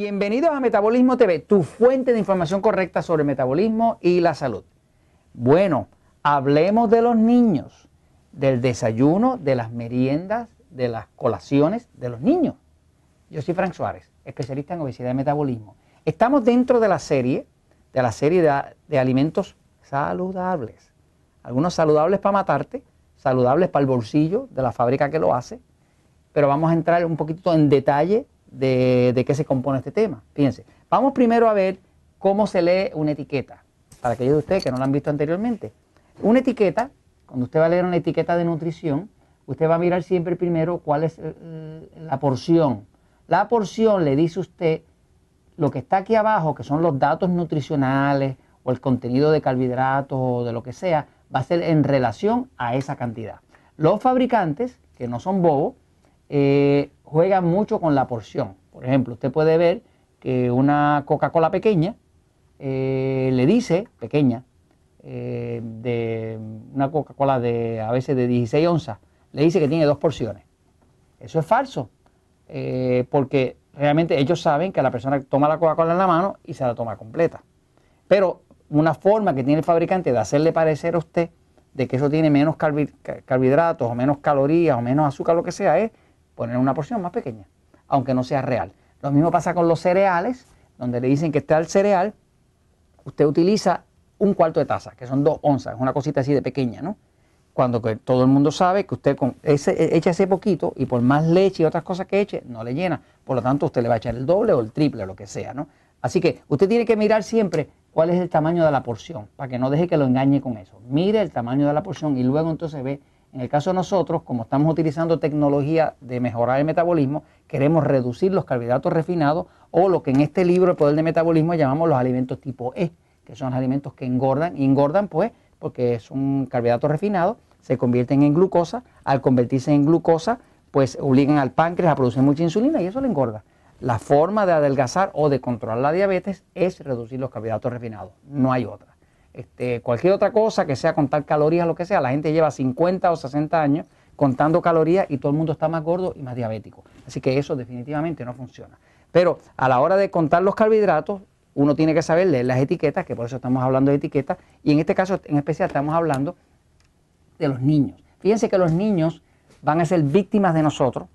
Bienvenidos a Metabolismo TV, tu fuente de información correcta sobre metabolismo y la salud. Bueno, hablemos de los niños, del desayuno, de las meriendas, de las colaciones de los niños. Yo soy Frank Suárez, especialista en obesidad y metabolismo. Estamos dentro de la serie, de la serie de, de alimentos saludables. Algunos saludables para matarte, saludables para el bolsillo de la fábrica que lo hace, pero vamos a entrar un poquito en detalle de, qué se compone este tema. Fíjense, vamos primero a ver cómo se lee una etiqueta, para aquellos de ustedes que no la han visto anteriormente. Una etiqueta, cuando usted va a leer una etiqueta de nutrición, usted va a mirar siempre primero cuál es eh, la porción. La porción le dice usted lo que está aquí abajo, que son los datos nutricionales o el contenido de carbohidratos o de lo que sea, va a ser en relación a esa cantidad. Los fabricantes, que no son bobos, eh, juegan mucho con la porción. Por ejemplo, usted puede ver que una Coca-Cola pequeña eh, le dice, pequeña, eh, de una Coca-Cola de a veces de 16 onzas, le dice que tiene dos porciones. Eso es falso, porque realmente ellos saben que la persona toma la Coca-Cola en la mano y se la toma completa. Pero una forma que tiene el fabricante de hacerle parecer a usted de que eso tiene menos carbohidratos o menos calorías o menos azúcar, lo que sea, es poner una porción más pequeña, aunque no sea real. Lo mismo pasa con los cereales, donde le dicen que está el cereal, usted utiliza un cuarto de taza, que son dos onzas, una cosita así de pequeña, ¿no? Cuando todo el mundo sabe que usted con ese, echa ese poquito y por más leche y otras cosas que eche, no le llena. Por lo tanto, usted le va a echar el doble o el triple, lo que sea, ¿no? Así que usted tiene que mirar siempre cuál es el tamaño de la porción, para que no deje que lo engañe con eso. Mire el tamaño de la porción y luego entonces ve en el caso de nosotros, como estamos utilizando tecnología de mejorar el metabolismo, queremos reducir los carbohidratos refinados o lo que en este libro, El Poder del Metabolismo, llamamos los alimentos tipo E, que son alimentos que engordan. Y engordan pues porque son carbohidratos refinados, se convierten en glucosa. Al convertirse en glucosa, pues obligan al páncreas a producir mucha insulina y eso le engorda. La forma de adelgazar o de controlar la diabetes es reducir los carbohidratos refinados, no hay otra. Este, cualquier otra cosa que sea contar calorías, lo que sea, la gente lleva 50 o 60 años contando calorías y todo el mundo está más gordo y más diabético. Así que eso definitivamente no funciona. Pero a la hora de contar los carbohidratos, uno tiene que saber leer las etiquetas, que por eso estamos hablando de etiquetas, y en este caso en especial estamos hablando de los niños. Fíjense que los niños van a ser víctimas de nosotros,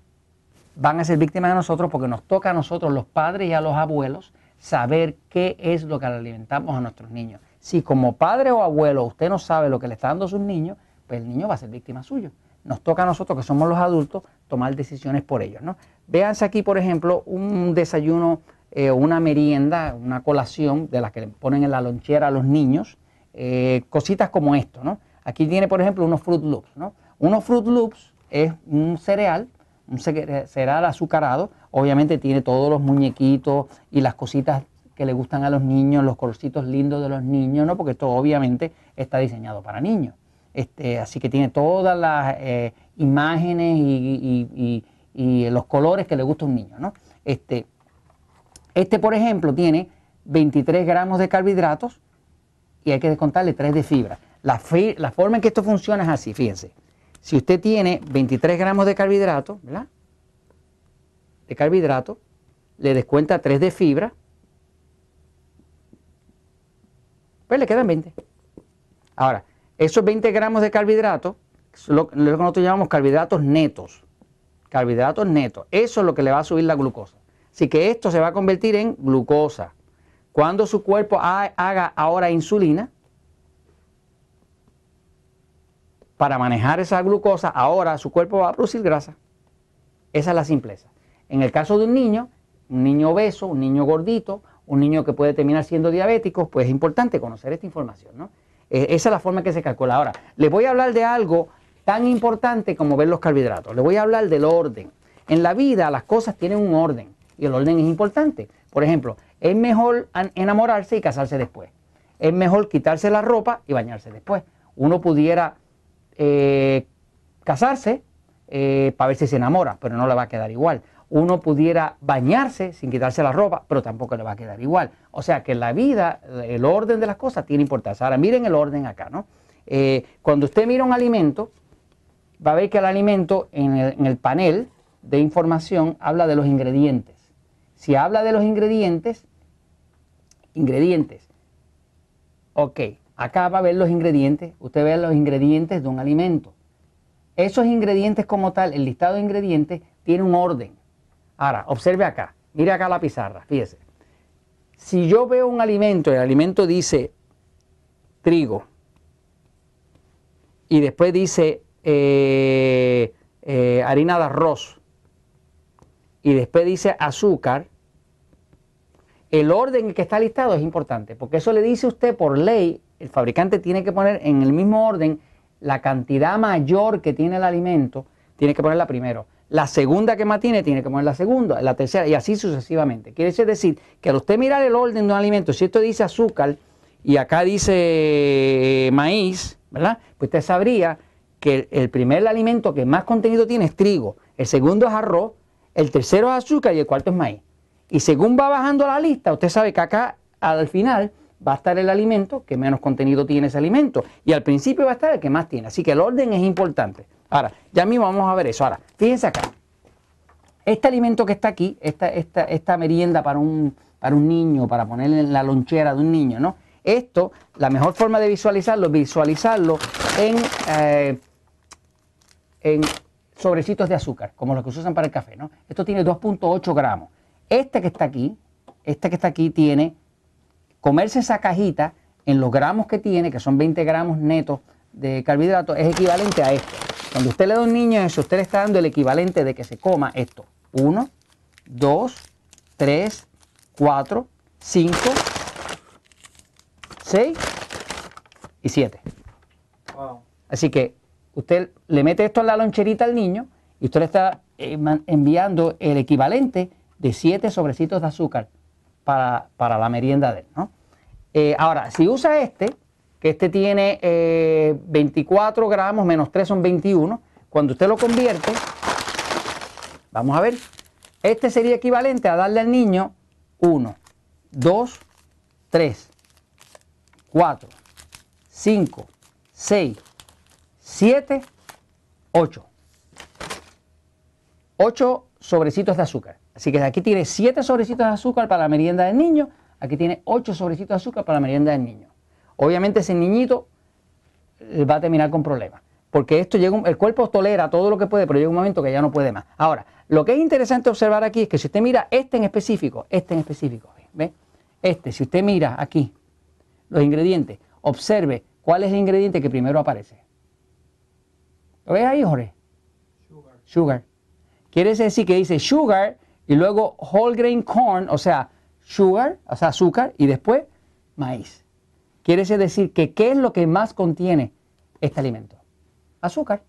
van a ser víctimas de nosotros porque nos toca a nosotros, los padres y a los abuelos, saber qué es lo que alimentamos a nuestros niños. Si como padre o abuelo usted no sabe lo que le está dando a sus niños, pues el niño va a ser víctima suyo. Nos toca a nosotros, que somos los adultos, tomar decisiones por ellos. ¿no? Véanse aquí, por ejemplo, un desayuno, eh, una merienda, una colación de las que le ponen en la lonchera a los niños, eh, cositas como esto. ¿no? Aquí tiene, por ejemplo, unos Fruit Loops. ¿no? Unos Fruit Loops es un cereal, un cereal azucarado, obviamente tiene todos los muñequitos y las cositas que le gustan a los niños, los colorcitos lindos de los niños, ¿no? Porque esto obviamente está diseñado para niños. Este, así que tiene todas las eh, imágenes y, los colores que le gusta a un niño, ¿no? Este, este, por ejemplo, tiene 23 gramos de carbohidratos y hay que descontarle 3 de fibra. La, la forma en que esto funciona es así, fíjense. Si usted tiene 23 gramos de carbohidratos, ¿verdad? De carbohidratos, le descuenta 3 de fibra, pues le quedan 20. Ahora, esos 20 gramos de carbohidratos, lo, que nosotros llamamos carbohidratos netos, carbohidratos netos, eso es lo que le va a subir la glucosa. Así que esto se va a convertir en glucosa. Cuando su cuerpo haga ahora insulina, para manejar esa glucosa, ahora su cuerpo va a producir grasa. Esa es la simpleza. En el caso de un niño, un niño obeso, un niño gordito, un niño que puede terminar siendo diabético, pues es importante conocer esta información. ¿no? Eh, esa es la forma que se calcula. Ahora, les voy a hablar de algo tan importante como ver los carbohidratos. Les voy a hablar del orden. En la vida las cosas tienen un orden y el orden es importante. Por ejemplo, es mejor enamorarse y casarse después. Es mejor quitarse la ropa y bañarse después. Uno pudiera eh, casarse eh, para ver si se enamora, pero no le va a quedar igual uno pudiera bañarse sin quitarse la ropa, pero tampoco le va a quedar igual. O sea que en la vida, el orden de las cosas tiene importancia. Ahora miren el orden acá, ¿no? Eh, cuando usted mira un alimento, va a ver que el alimento en el, panel de información habla de los ingredientes. si habla de los ingredientes, ingredientes, ok, acá va a ver los ingredientes, usted ve los ingredientes de un alimento. Esos ingredientes como tal, el listado de ingredientes, tiene un orden. Ahora, observe acá, mire acá la pizarra, fíjese. Si yo veo un alimento, el alimento dice trigo, y después dice eh, eh, harina de arroz, y después dice azúcar, el orden en que está listado es importante, porque eso le dice usted por ley, el fabricante tiene que poner en el mismo orden la cantidad mayor que tiene el alimento, tiene que ponerla primero. La segunda que más tiene, tiene que poner la segunda, la tercera, y así sucesivamente. Quiere decir que al usted mirar el orden de un alimento, si esto dice azúcar y acá dice eh, maíz, ¿verdad? Pues usted sabría que el primer alimento que más contenido tiene es trigo, el segundo es arroz, el tercero es azúcar y el cuarto es maíz. Y según va bajando la lista, usted sabe que acá al final va a estar el alimento que menos contenido tiene ese alimento. Y al principio va a estar el que más tiene. Así que el orden es importante. Ahora, ya mismo vamos a ver eso. Ahora, fíjense acá. Este alimento que está aquí, esta, esta, esta merienda para un, para un niño, para ponerle en la lonchera de un niño, ¿no? Esto, la mejor forma de visualizarlo visualizarlo en, eh, en sobrecitos de azúcar, como los que se usan para el café, ¿no? Esto tiene 2.8 gramos. Este que está aquí, este que está aquí tiene, comerse esa cajita en los gramos que tiene, que son 20 gramos netos de carbohidratos, es equivalente a esto. Cuando usted le da a un niño eso, usted le está dando el equivalente de que se coma esto. 1, 2, 3, 4, 5, 6 y 7. Así que usted le mete esto en la loncherita al niño y usted le está eh, enviando el equivalente de 7 sobrecitos de azúcar para, la merienda de él. ¿no? Eh, ahora, si usa este, que este tiene 24 eh, gramos menos 3 son 21, cuando usted lo convierte, vamos a ver, este sería equivalente a darle al niño 1, 2, 3, 4, 5, 6, 7, 8. 8 sobrecitos de azúcar. Así que aquí tiene 7 sobrecitos de azúcar para la merienda del niño, aquí tiene 8 sobrecitos de azúcar para la merienda del niño. Obviamente ese niñito va a terminar con problemas, porque esto llega el cuerpo tolera todo lo que puede, pero llega un momento que ya no puede más. Ahora, lo que es interesante observar aquí es que si usted mira este en específico, este en específico, ¿ve? Este, si usted mira aquí los ingredientes, observe cuál es el ingrediente que primero aparece. ¿Lo ves ahí, Jorge? Sugar. Sugar. Quiere decir que dice sugar y luego whole grain corn, o sea, sugar, o sea, azúcar, y después maíz. Quiere decir que ¿qué es lo que más contiene este alimento? Azúcar.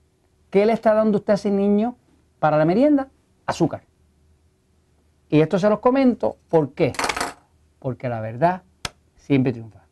¿Qué le está dando usted a ese niño para la merienda? Azúcar. Y esto se los comento, ¿por qué? Porque la verdad siempre triunfa.